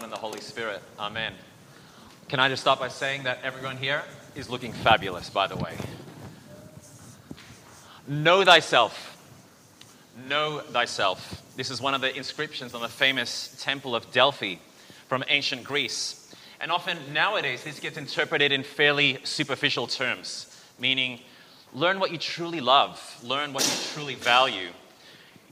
Son, and the Holy Spirit. Amen. Can I just start by saying that everyone here is looking fabulous, by the way? Know thyself. Know thyself. This is one of the inscriptions on the famous Temple of Delphi from ancient Greece. And often nowadays, this gets interpreted in fairly superficial terms, meaning learn what you truly love, learn what you truly value.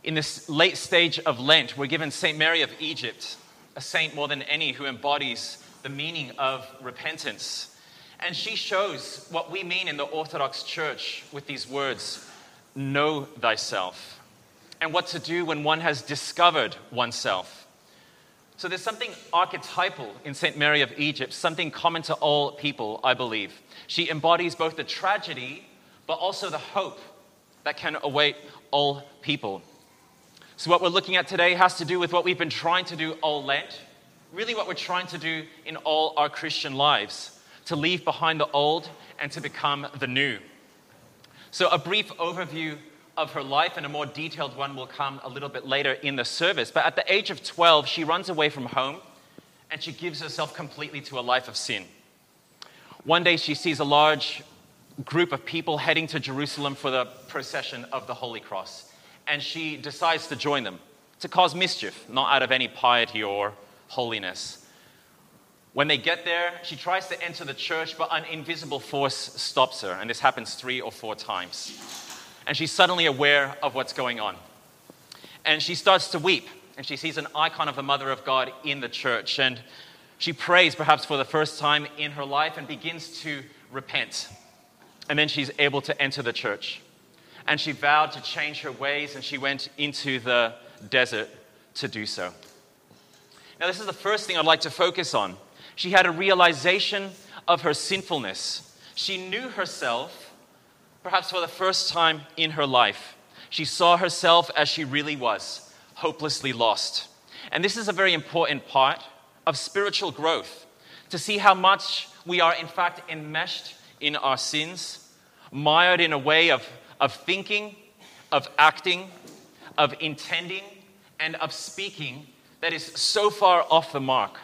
In this late stage of Lent, we're given St. Mary of Egypt, a saint more than any who embodies the meaning of repentance. And she shows what we mean in the Orthodox Church with these words know thyself, and what to do when one has discovered oneself. So there's something archetypal in St. Mary of Egypt, something common to all people, I believe. She embodies both the tragedy, but also the hope that can await all people. So, what we're looking at today has to do with what we've been trying to do all Lent, really, what we're trying to do in all our Christian lives to leave behind the old and to become the new. So, a brief overview of her life and a more detailed one will come a little bit later in the service. But at the age of 12, she runs away from home and she gives herself completely to a life of sin. One day, she sees a large group of people heading to Jerusalem for the procession of the Holy Cross and she decides to join them to cause mischief, not out of any piety or holiness. When they get there, she tries to enter the church, but an invisible force stops her, and this happens three or four times. And she's suddenly aware of what's going on. And she starts to weep, and she sees an icon of the Mother of God in the church. And she prays, perhaps for the first time in her life, and begins to repent. And then she's able to enter the church and she vowed to change her ways, and she went into the desert to do so. Now, this is the first thing I'd like to focus on. She had a realization of her sinfulness. She knew herself, perhaps for the first time in her life. She saw herself as she really was, hopelessly lost. And this is a very important part of spiritual growth to see how much we are, in fact, enmeshed in our sins, mired in a way of of thinking, of acting, of intending, and of speaking that is so far off the mark,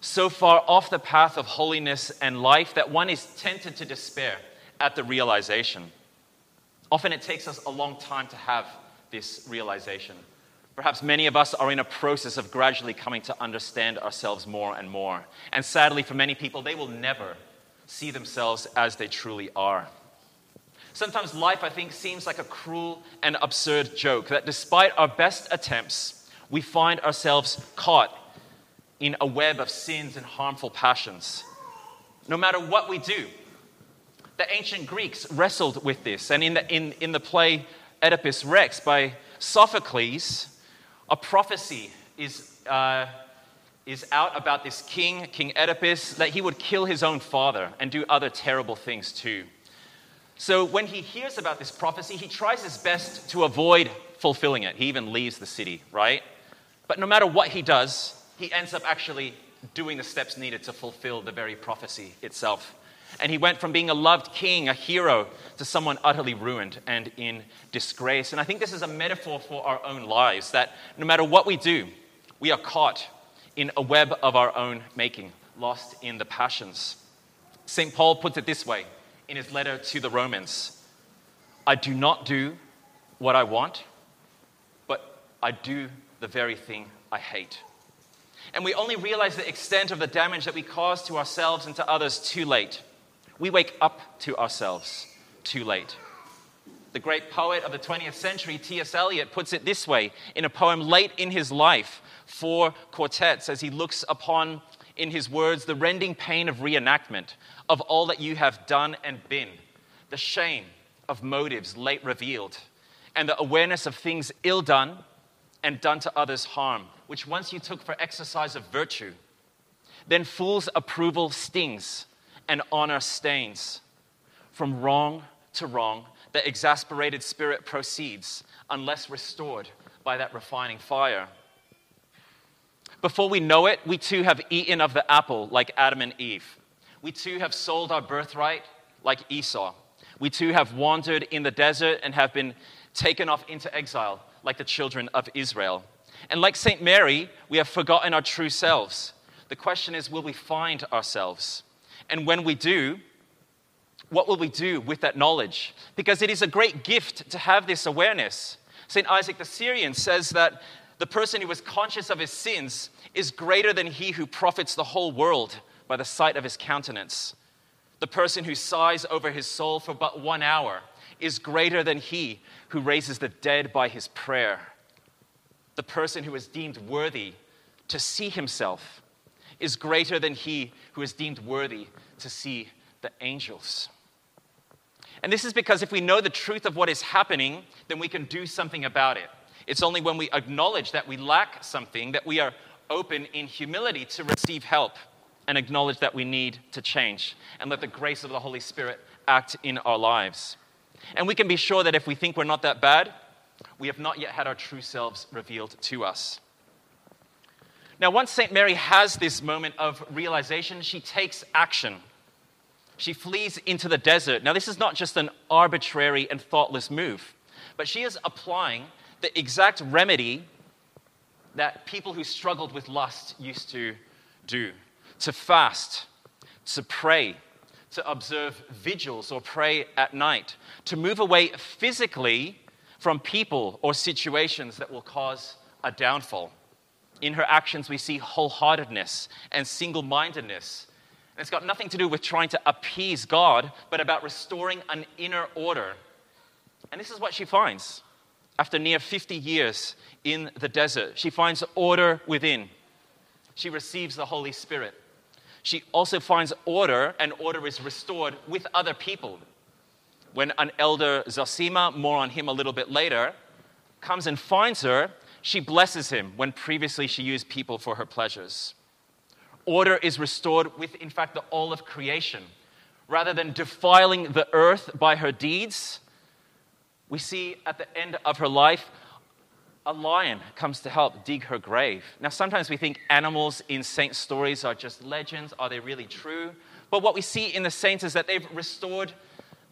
so far off the path of holiness and life that one is tempted to despair at the realization. Often it takes us a long time to have this realization. Perhaps many of us are in a process of gradually coming to understand ourselves more and more. And sadly, for many people, they will never see themselves as they truly are. Sometimes life, I think, seems like a cruel and absurd joke that despite our best attempts, we find ourselves caught in a web of sins and harmful passions. No matter what we do, the ancient Greeks wrestled with this. And in the, in, in the play Oedipus Rex by Sophocles, a prophecy is, uh, is out about this king, King Oedipus, that he would kill his own father and do other terrible things too. So when he hears about this prophecy, he tries his best to avoid fulfilling it. He even leaves the city, right? But no matter what he does, he ends up actually doing the steps needed to fulfill the very prophecy itself. And he went from being a loved king, a hero, to someone utterly ruined and in disgrace. And I think this is a metaphor for our own lives that no matter what we do, we are caught in a web of our own making, lost in the passions. St. Paul puts it this way in his letter to the Romans I do not do what I want, but I do the very thing I hate. And we only realize the extent of the damage that we cause to ourselves and to others too late. We wake up to ourselves too late. The great poet of the 20th century, T.S. Eliot, puts it this way in a poem late in his life, Four Quartets, as he looks upon, in his words, the rending pain of reenactment, of all that you have done and been, the shame of motives late revealed, and the awareness of things ill done and done to others harm, which once you took for exercise of virtue, then fool's approval stings and honor stains. From wrong to wrong, the exasperated spirit proceeds, unless restored by that refining fire. Before we know it, we too have eaten of the apple like Adam and Eve. We too have sold our birthright like Esau. We too have wandered in the desert and have been taken off into exile like the children of Israel. And like St. Mary, we have forgotten our true selves. The question is will we find ourselves? And when we do, what will we do with that knowledge? Because it is a great gift to have this awareness. St. Isaac the Syrian says that the person who is conscious of his sins is greater than he who profits the whole world by the sight of his countenance. The person who sighs over his soul for but one hour is greater than he who raises the dead by his prayer. The person who is deemed worthy to see himself is greater than he who is deemed worthy to see the angels. And this is because if we know the truth of what is happening, then we can do something about it. It's only when we acknowledge that we lack something that we are open in humility to receive help and acknowledge that we need to change and let the grace of the Holy Spirit act in our lives. And we can be sure that if we think we're not that bad, we have not yet had our true selves revealed to us. Now, once St. Mary has this moment of realization, she takes action she flees into the desert. Now, this is not just an arbitrary and thoughtless move, but she is applying the exact remedy that people who struggled with lust used to do to fast, to pray, to observe vigils or pray at night, to move away physically from people or situations that will cause a downfall. In her actions, we see wholeheartedness and single mindedness And it's got nothing to do with trying to appease God, but about restoring an inner order. And this is what she finds after near 50 years in the desert. She finds order within. She receives the Holy Spirit. She also finds order, and order is restored with other people. When an elder, Zosima, more on him a little bit later, comes and finds her, she blesses him when previously she used people for her pleasures order is restored with, in fact, the all of creation. Rather than defiling the earth by her deeds, we see at the end of her life, a lion comes to help dig her grave. Now, sometimes we think animals in saint stories are just legends. Are they really true? But what we see in the saints is that they've restored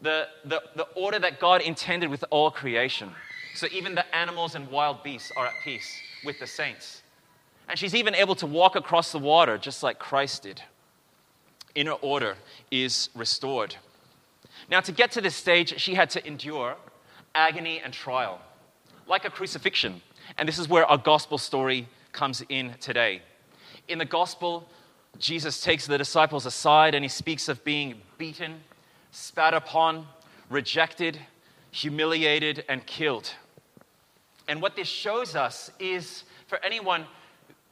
the, the, the order that God intended with all creation. So even the animals and wild beasts are at peace with the saints. And she's even able to walk across the water just like Christ did. Inner order is restored. Now, to get to this stage, she had to endure agony and trial, like a crucifixion. And this is where our gospel story comes in today. In the gospel, Jesus takes the disciples aside and he speaks of being beaten, spat upon, rejected, humiliated, and killed. And what this shows us is for anyone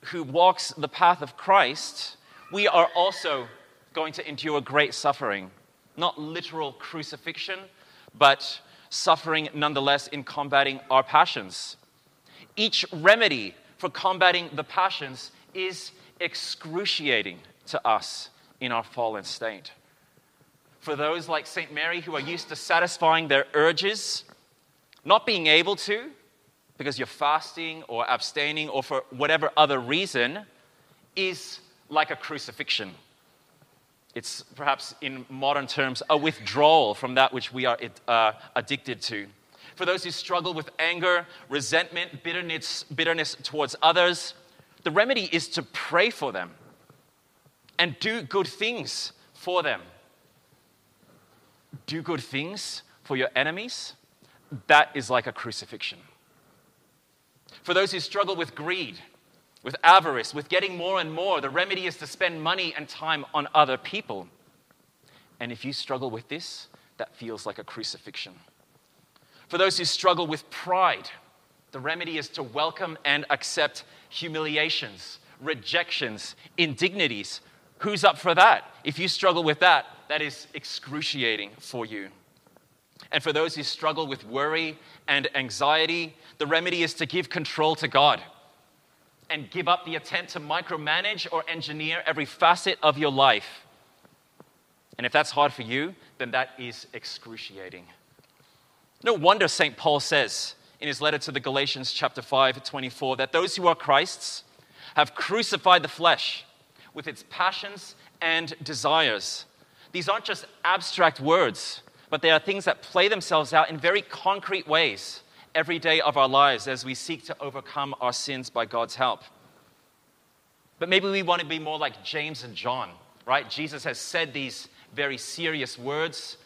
who walks the path of Christ, we are also going to endure great suffering. Not literal crucifixion, but suffering nonetheless in combating our passions. Each remedy for combating the passions is excruciating to us in our fallen state. For those like St. Mary who are used to satisfying their urges, not being able to, because you're fasting or abstaining or for whatever other reason is like a crucifixion. It's perhaps in modern terms a withdrawal from that which we are uh, addicted to. For those who struggle with anger, resentment, bitterness, bitterness towards others, the remedy is to pray for them and do good things for them. Do good things for your enemies, that is like a crucifixion. For those who struggle with greed, with avarice, with getting more and more, the remedy is to spend money and time on other people. And if you struggle with this, that feels like a crucifixion. For those who struggle with pride, the remedy is to welcome and accept humiliations, rejections, indignities. Who's up for that? If you struggle with that, that is excruciating for you. And for those who struggle with worry and anxiety, the remedy is to give control to God and give up the attempt to micromanage or engineer every facet of your life. And if that's hard for you, then that is excruciating. No wonder St. Paul says in his letter to the Galatians, chapter 5, 24, that those who are Christ's have crucified the flesh with its passions and desires. These aren't just abstract words, but they are things that play themselves out in very concrete ways every day of our lives as we seek to overcome our sins by God's help. But maybe we want to be more like James and John, right? Jesus has said these very serious words,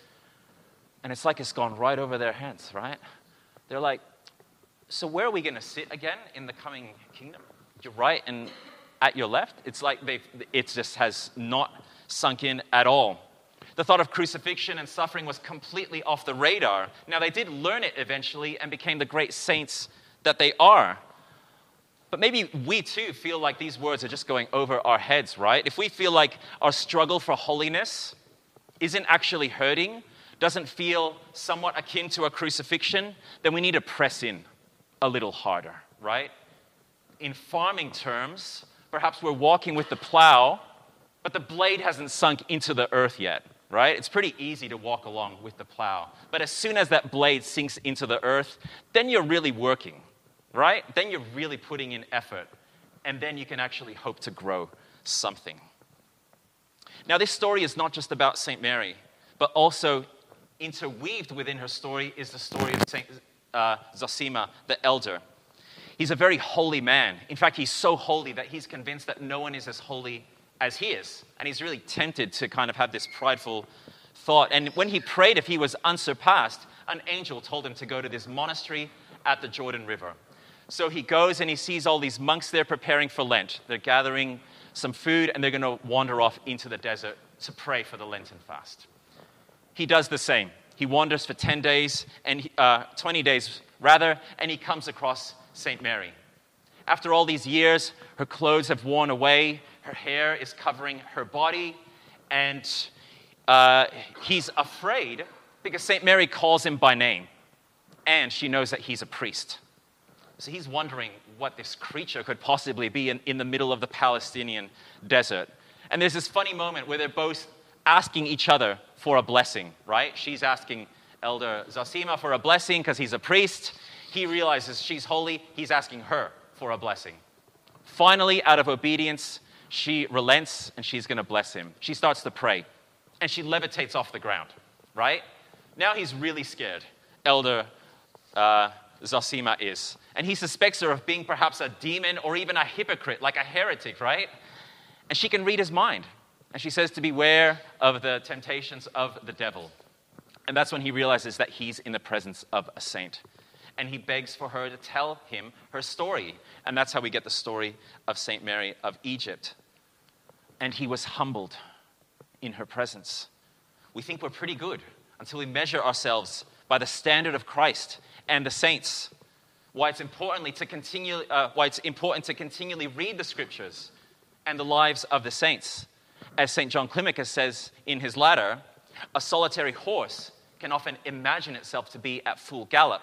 and it's like it's gone right over their heads, right? They're like, So where are we going to sit again in the coming kingdom? Your right and at your left? It's like they've, it just has not sunk in at all. The thought of crucifixion and suffering was completely off the radar. Now, they did learn it eventually and became the great saints that they are. But maybe we too feel like these words are just going over our heads, right? If we feel like our struggle for holiness isn't actually hurting, doesn't feel somewhat akin to a crucifixion, then we need to press in a little harder, right? In farming terms, perhaps we're walking with the plow, but the blade hasn't sunk into the earth yet, right? It's pretty easy to walk along with the plow. But as soon as that blade sinks into the earth, then you're really working right? Then you're really putting in effort, and then you can actually hope to grow something. Now, this story is not just about St. Mary, but also interweaved within her story is the story of St. Uh, Zosima, the elder. He's a very holy man. In fact, he's so holy that he's convinced that no one is as holy as he is. And he's really tempted to kind of have this prideful thought. And when he prayed, if he was unsurpassed, an angel told him to go to this monastery at the Jordan River. So he goes and he sees all these monks there preparing for Lent. They're gathering some food and they're going to wander off into the desert to pray for the Lenten fast. He does the same. He wanders for 10 days, and uh, 20 days rather, and he comes across St. Mary. After all these years, her clothes have worn away, her hair is covering her body, and uh, he's afraid because St. Mary calls him by name, and she knows that he's a priest. So he's wondering what this creature could possibly be in, in the middle of the Palestinian desert. And there's this funny moment where they're both asking each other for a blessing, right? She's asking Elder Zosima for a blessing because he's a priest. He realizes she's holy. He's asking her for a blessing. Finally, out of obedience, she relents and she's going to bless him. She starts to pray and she levitates off the ground, right? Now he's really scared. Elder uh, Zosima is. And he suspects her of being perhaps a demon or even a hypocrite, like a heretic, right? And she can read his mind. And she says to beware of the temptations of the devil. And that's when he realizes that he's in the presence of a saint. And he begs for her to tell him her story. And that's how we get the story of St. Mary of Egypt. And he was humbled in her presence. We think we're pretty good until we measure ourselves by the standard of Christ and the saints. Why it's, importantly to continue, uh, why it's important to continually read the scriptures and the lives of the saints. As St. John Climacus says in his ladder, a solitary horse can often imagine itself to be at full gallop.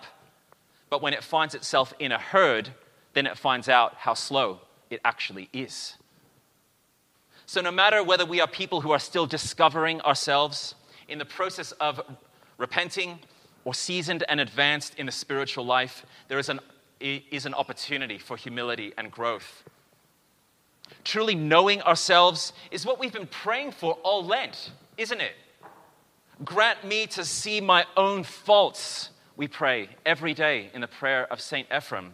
But when it finds itself in a herd, then it finds out how slow it actually is. So, no matter whether we are people who are still discovering ourselves in the process of repenting or seasoned and advanced in the spiritual life, there is an, is an opportunity for humility and growth. Truly knowing ourselves is what we've been praying for all Lent, isn't it? Grant me to see my own faults, we pray every day in the prayer of St. Ephrem.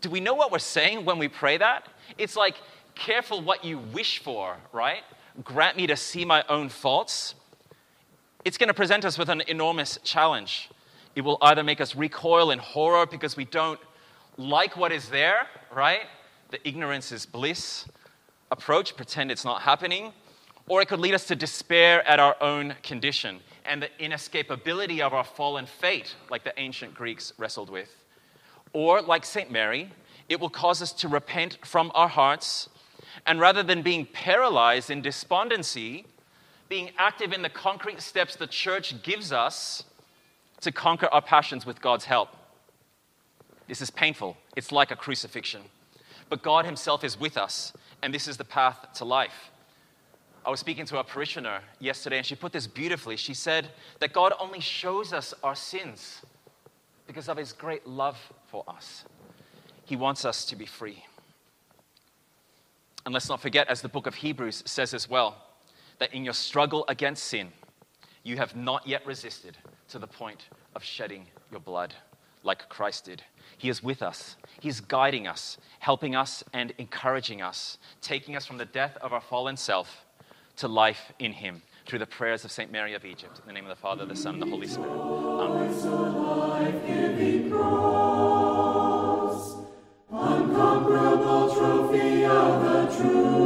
Do we know what we're saying when we pray that? It's like, careful what you wish for, right? Grant me to see my own faults it's going to present us with an enormous challenge. It will either make us recoil in horror because we don't like what is there, right? The ignorance is bliss approach, pretend it's not happening. Or it could lead us to despair at our own condition and the inescapability of our fallen fate, like the ancient Greeks wrestled with. Or, like St. Mary, it will cause us to repent from our hearts, and rather than being paralyzed in despondency, being active in the concrete steps the church gives us to conquer our passions with God's help. This is painful. It's like a crucifixion. But God Himself is with us, and this is the path to life. I was speaking to a parishioner yesterday, and she put this beautifully. She said that God only shows us our sins because of His great love for us. He wants us to be free. And let's not forget, as the book of Hebrews says as well, that in your struggle against sin, you have not yet resisted to the point of shedding your blood. like Christ did. He is with us, He is guiding us, helping us, and encouraging us, taking us from the death of our fallen self to life in Him through the prayers of St. Mary of Egypt. In the name of the Father, the Son, and the Holy Spirit. Amen.